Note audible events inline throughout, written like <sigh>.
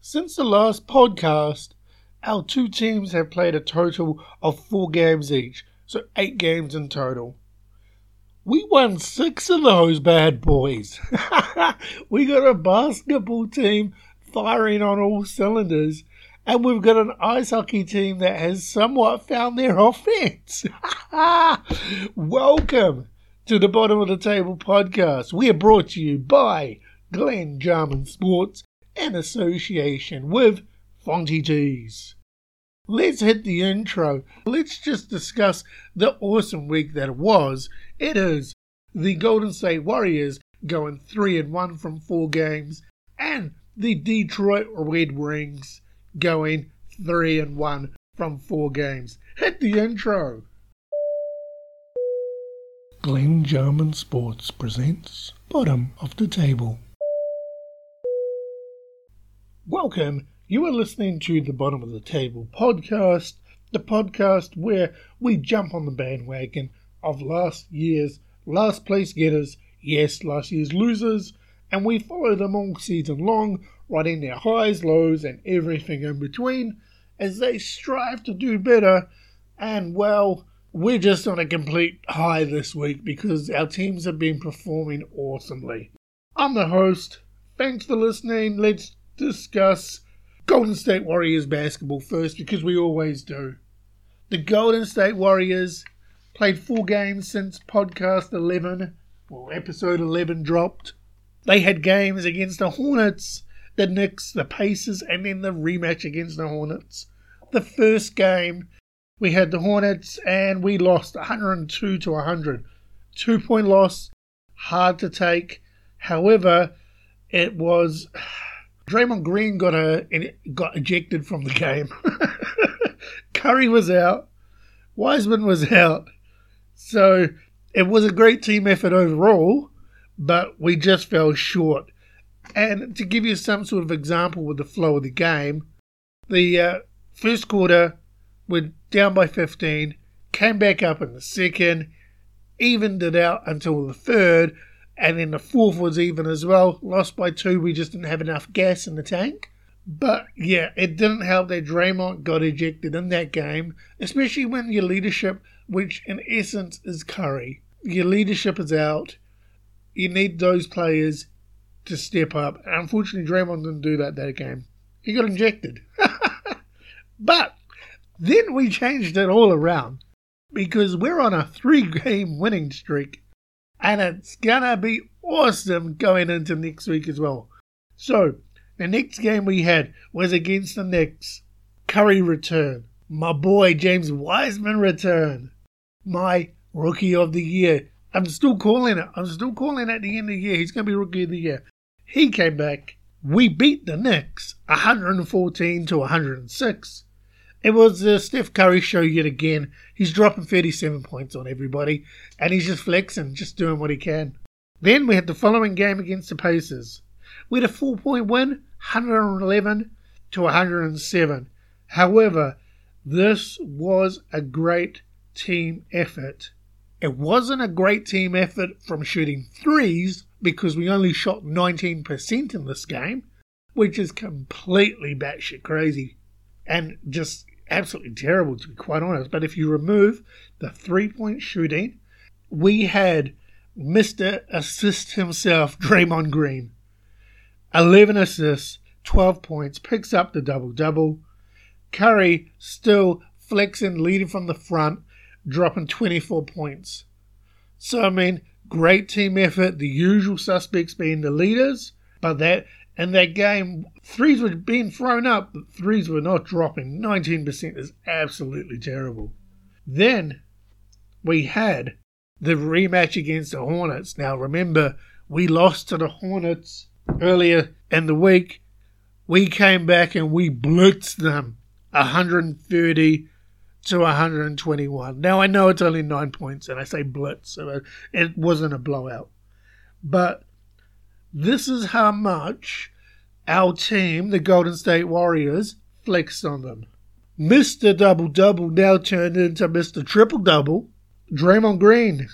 Since the last podcast, our two teams have played a total of four games each, so eight games in total. We won six of those bad boys. <laughs> we got a basketball team firing on all cylinders, and we've got an ice hockey team that has somewhat found their <laughs> offense. <laughs> Welcome to the Bottom of the Table podcast. We are brought to you by Glen Jarman Sports in association with Fonty Tees. Let's hit the intro. Let's just discuss the awesome week that it was. It is the Golden State Warriors going 3 and 1 from 4 games and the Detroit Red Wings going 3 and 1 from 4 games. Hit the intro. Glenn Jarman Sports presents Bottom of the Table. Welcome. You are listening to the Bottom of the Table podcast, the podcast where we jump on the bandwagon of last year's last place getters, yes, last year's losers, and we follow them all season long, writing their highs, lows, and everything in between as they strive to do better. And well, we're just on a complete high this week because our teams have been performing awesomely. I'm the host. Thanks for listening. Let's discuss Golden State Warriors basketball first because we always do. The Golden State Warriors played four games since podcast 11, or episode 11 dropped. They had games against the Hornets, the Knicks, the Pacers, and then the rematch against the Hornets. The first game, we had the Hornets and we lost 102 to 100. Two point loss, hard to take. However, it was Draymond Green got a got ejected from the game. <laughs> Curry was out. Wiseman was out. So it was a great team effort overall, but we just fell short. And to give you some sort of example with the flow of the game, the uh, first quarter we're down by 15, came back up in the second, evened it out until the third, and then the fourth was even as well. Lost by two, we just didn't have enough gas in the tank. But yeah, it didn't help that Draymond got ejected in that game, especially when your leadership, which in essence is Curry, your leadership is out. You need those players to step up. Unfortunately, Draymond didn't do that that game. He got injected. <laughs> but then we changed it all around because we're on a three game winning streak and it's gonna be awesome going into next week as well. So, the next game we had was against the Knicks. Curry return. My boy James Wiseman return. My rookie of the year. I'm still calling it. I'm still calling it at the end of the year. He's going to be rookie of the year. He came back. We beat the Knicks 114 to 106. It was the Steph Curry show yet again. He's dropping 37 points on everybody, and he's just flexing, just doing what he can. Then we had the following game against the Pacers. We had a four point win, 111 to 107. However, this was a great team effort. It wasn't a great team effort from shooting threes because we only shot 19% in this game, which is completely batshit crazy and just absolutely terrible to be quite honest. But if you remove the three point shooting, we had Mr. Assist himself, Draymond Green. 11 assists, 12 points, picks up the double double. Curry still flexing, leading from the front, dropping 24 points. So, I mean, great team effort, the usual suspects being the leaders, but that and that game, threes were being thrown up, but threes were not dropping. 19% is absolutely terrible. Then we had the rematch against the Hornets. Now, remember, we lost to the Hornets earlier in the week. We came back and we blitzed them 130 to 121. Now, I know it's only nine points, and I say blitz, so it wasn't a blowout. But this is how much our team, the Golden State Warriors, flexed on them. Mr. Double Double now turned into Mr. Triple Double. Draymond Green,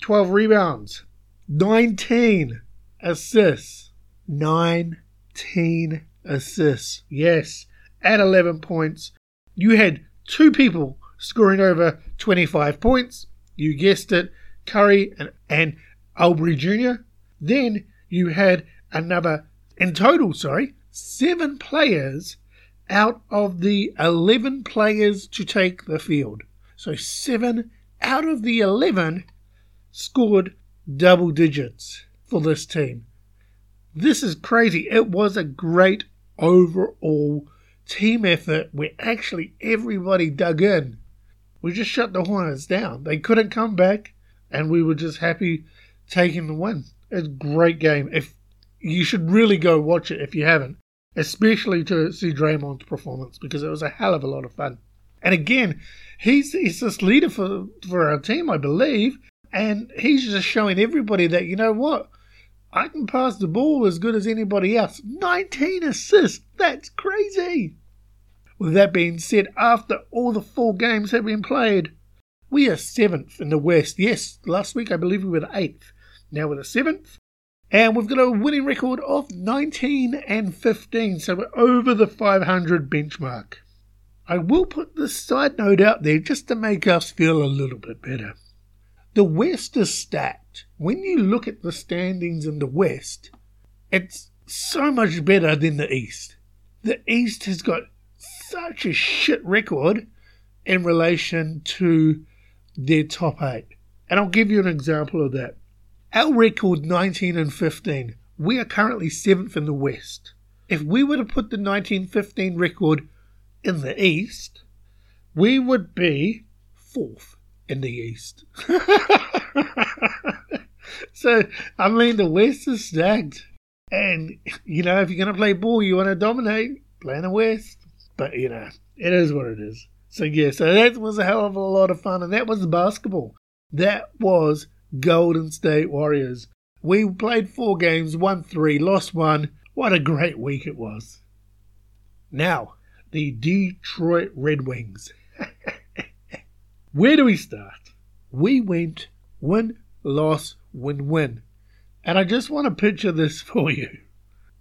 12 rebounds, 19 assists, 19 assists. Yes, at 11 points. You had two people scoring over 25 points. You guessed it, Curry and, and Oubre Jr. Then you had another, in total, sorry, seven players out of the 11 players to take the field. So seven out of the 11 scored double digits for this team. This is crazy. It was a great overall team effort where actually everybody dug in. We just shut the Hornets down. They couldn't come back, and we were just happy taking the win. It's a great game. If you should really go watch it if you haven't, especially to see Draymond's performance because it was a hell of a lot of fun. And again, he's he's this leader for for our team, I believe, and he's just showing everybody that you know what, I can pass the ball as good as anybody else. 19 assists, that's crazy. With that being said, after all the four games have been played, we are seventh in the West. Yes, last week I believe we were the eighth. Now we're the seventh. And we've got a winning record of 19 and 15, so we're over the 500 benchmark. I will put this side note out there just to make us feel a little bit better. The West is stacked. When you look at the standings in the West, it's so much better than the East. The East has got such a shit record in relation to their top eight. And I'll give you an example of that. Our record 19 and 15. We are currently seventh in the West. If we were to put the 1915 record in the East, we would be fourth in the East. <laughs> so, I mean, the West is stacked. And, you know, if you're going to play ball, you want to dominate, play in the West. But, you know, it is what it is. So, yeah, so that was a hell of a lot of fun. And that was basketball. That was Golden State Warriors. We played four games, won three, lost one. What a great week it was. Now, the Detroit Red Wings. <laughs> Where do we start? We went win, loss, win, win. And I just want to picture this <laughs> for you.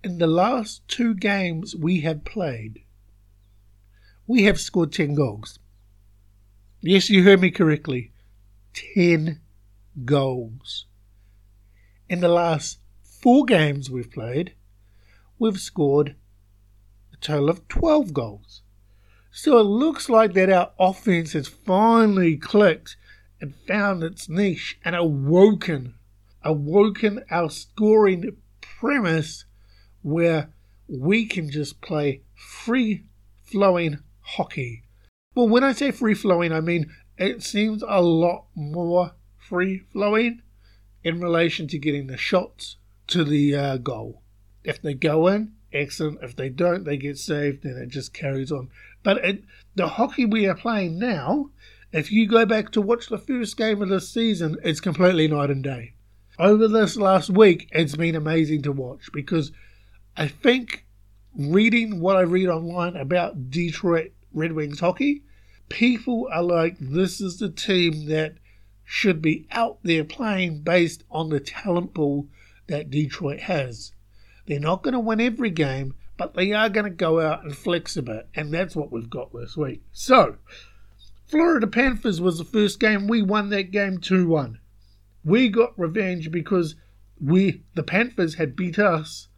In the last two games we have played, we have scored 10 goals. Yes, you heard me correctly. 10 goals. In the last four games we've played, we've scored a total of 12 goals. So it looks like that our offense has finally clicked and found its niche and awoken, awoken our scoring premise where we can just play free flowing hockey. Well, when I say free flowing, I mean it seems a lot more free flowing in relation to getting the shots to the uh, goal. If they go in, excellent. If they don't, they get saved, and it just carries on. But it, the hockey we are playing now, if you go back to watch the first game of this season, it's completely night and day. Over this last week, it's been amazing to watch because I think reading what I read online about Detroit Red Wings hockey, people are like, this is the team that should be out there playing based on the talent pool that Detroit has. They're not going to win every game, but they are going to go out and flex a bit, and that's what we've got this week. So, Florida Panthers was the first game. We won that game 2 1. We got revenge because we, the Panthers, had beat us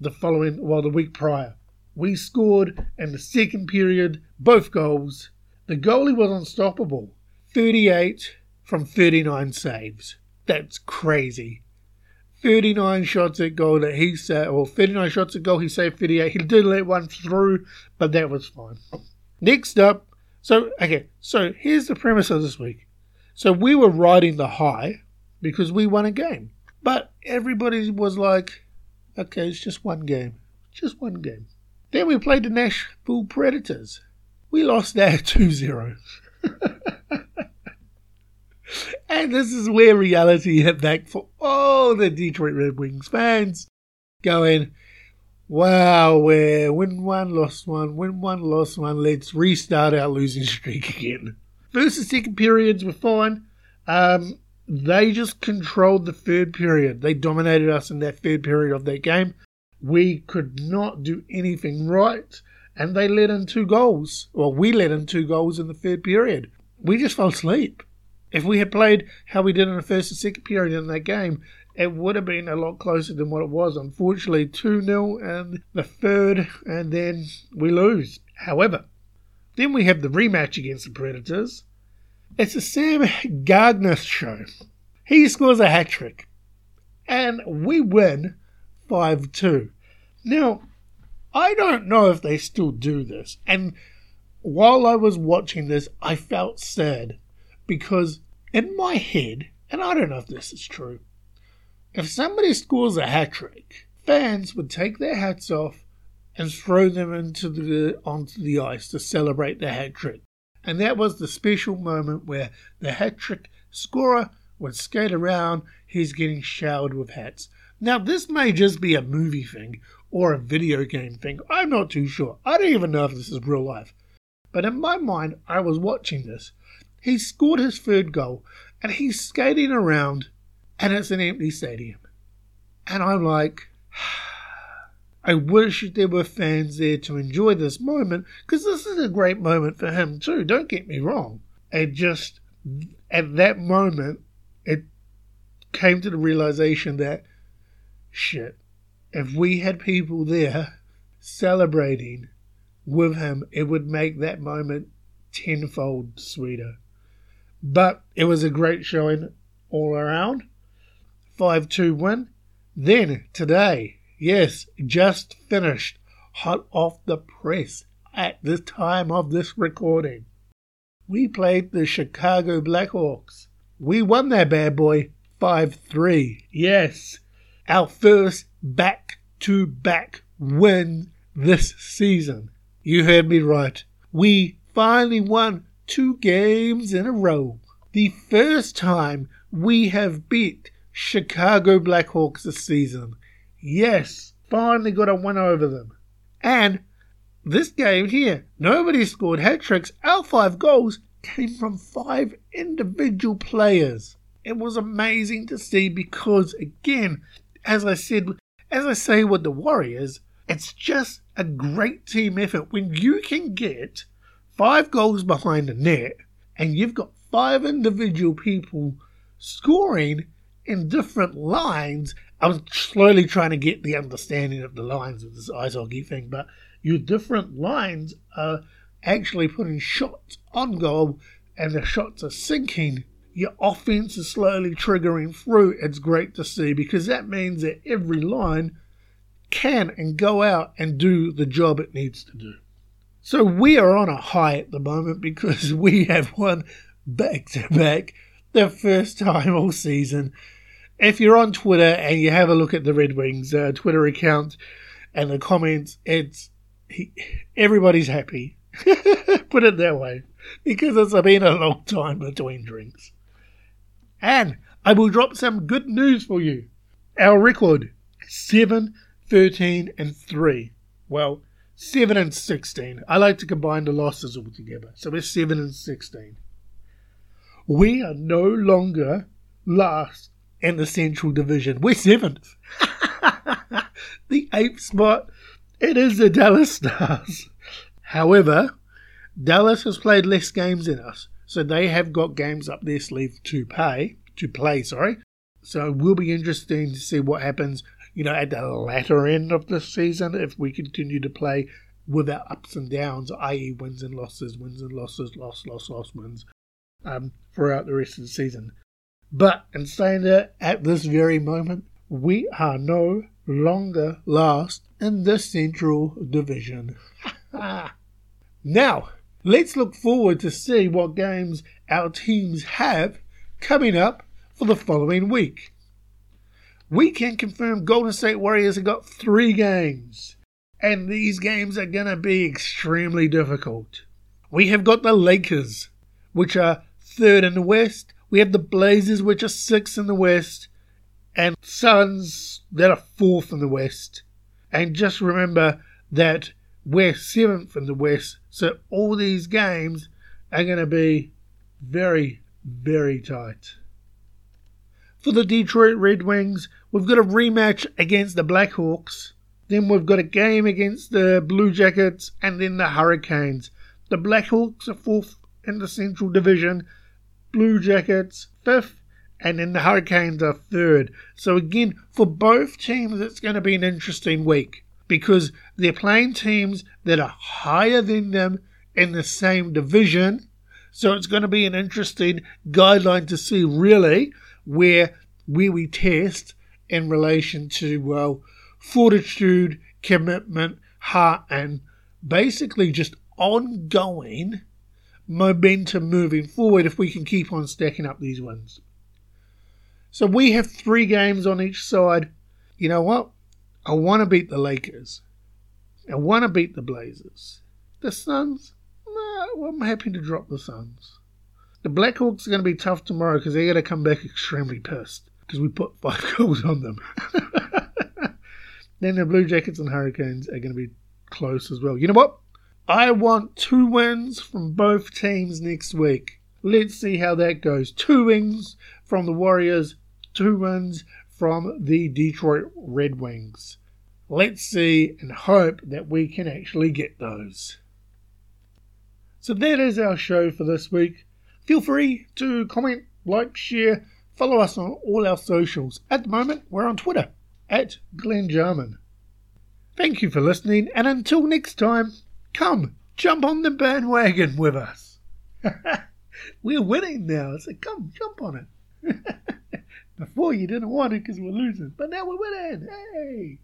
the following, well, the week prior. We scored in the second period, both goals. The goalie was unstoppable. 38 from 39 saves. That's crazy. 39 shots at goal that he saved, or 39 shots at goal, he saved 38. He did let one through, but that was fine. Next up, so, okay, so here's the premise of this week. So we were riding the high because we won a game. But everybody was like, okay, it's just one game. Just one game. Then we played the Nashville Predators. We lost that <laughs> 2 0. <laughs> And this is where reality hit back for all the Detroit Red Wings fans going, wow, we're win one, lost one, win one, lost one. Let's restart our losing streak again. First and second periods were fine. Um, they just controlled the third period. They dominated us in that third period of that game. we could not do anything right, and they let in two goals. Well, we let in two goals in the third period. We just fell asleep. If we had played how we did in the first and second period in that game, it would have been a lot closer than what it was. Unfortunately, 2 0 and the third, and then we lose. However, then we have the rematch against the Predators. It's a Sam Gagner show. He scores a hat trick, and we win 5 2. Now, I don't know if they still do this, and while I was watching this, I felt sad because in my head, and I don't know if this is true, if somebody scores a hat trick, fans would take their hats off and throw them into the onto the ice to celebrate the hat trick. And that was the special moment where the hat trick scorer would skate around, he's getting showered with hats. Now this may just be a movie thing or a video game thing. I'm not too sure. I don't even know if this is real life. But in my mind, I was watching this. He scored his third goal and he's skating around and it's an empty stadium. And I'm like, <sighs> I wish there were fans there to enjoy this moment because this is a great moment for him too. Don't get me wrong. It just, at that moment, it came to the realization that, shit, if we had people there celebrating with him, it would make that moment tenfold sweeter. But it was a great showing all around. 5 2 win. Then, today, yes, just finished, hot off the press at the time of this recording. We played the Chicago Blackhawks. We won that bad boy 5 3. Yes, our first back to back win this season. You heard me right. We finally won two games in a row. The first time we have beat Chicago Blackhawks this season. Yes, finally got a win over them. And this game here, nobody scored hat tricks. Our five goals came from five individual players. It was amazing to see because, again, as I said, as I say with the Warriors, it's just a great team effort when you can get five goals behind the net and you've got five individual people scoring in different lines. I was slowly trying to get the understanding of the lines of this ice hockey thing, but your different lines are actually putting shots on goal and the shots are sinking. Your offense is slowly triggering through. It's great to see because that means that every line can and go out and do the job it needs to do. So we are on a high at the moment because <laughs> we have won back to back the first time all season. If you're on Twitter and you have a look at the Red Wings uh, Twitter account and the comments, it's he, everybody's happy. <laughs> Put it that way, because it's been a long time between drinks. And I will drop some good news for you. Our record 7, 13, and 3. Well, 7 and 16. I like to combine the losses all together. So we're 7 and 16 we are no longer last in the Central Division. We're seventh. <laughs> the eighth spot, it is the Dallas Stars. However, Dallas has played less games than us, so they have got games up their sleeve to pay, to play, sorry. So it will be interesting to see what happens, you know, at the latter end of the season if we continue to play with our ups and downs, i.e., wins and losses, wins and losses, loss, loss, loss, wins um, throughout the rest of the season. But in saying that, at this very moment, we are no longer last in the Central Division. <laughs> now, let's look forward to see what games our teams have coming up for the following week. We can confirm Golden State Warriors have got three games, and these games are going to be extremely difficult. We have got the Lakers, which are third in the West. We have the Blazers, which are sixth in the West, and Suns that are fourth in the West. And just remember that we're seventh in the West, so all these games are going to be very, very tight. For the Detroit Red Wings, we've got a rematch against the Blackhawks. Then we've got a game against the Blue Jackets and then the Hurricanes. The Blackhawks are fourth in the Central Division, Blue Jackets fifth, and then the Hurricanes are third. So again, for both teams, it's going to be an interesting week because they're playing teams that are higher than them in the same division. So it's going to be an interesting guideline to see really where where we test in relation to well fortitude, commitment, heart, and basically just ongoing momentum moving forward if we can keep on stacking up these wins. So we have three games on each side. You know what? I want to beat the Lakers. I want to beat the Blazers. The Suns? I'm happy to drop the Suns. The Blackhawks are going to be tough tomorrow because they're going to come back extremely pissed because we put five <laughs> goals on them. <laughs> then the Blue Jackets and Hurricanes are going to be close as well. You know what? I want two wins from both teams next week. Let's see how that goes. Two wins from the Warriors, two wins from the Detroit Red Wings. Let's see and hope that we can actually get those. So that is our show for this week. Feel free to comment, like, share, follow us on all our socials. At the moment, we're on Twitter at Glenn Jarman. Thank you for listening, and until next time, Come, jump on the bandwagon with us. <laughs> we're winning now, so come, jump on it. <laughs> Before you didn't want it because we're losing, but now we're winning. Hey!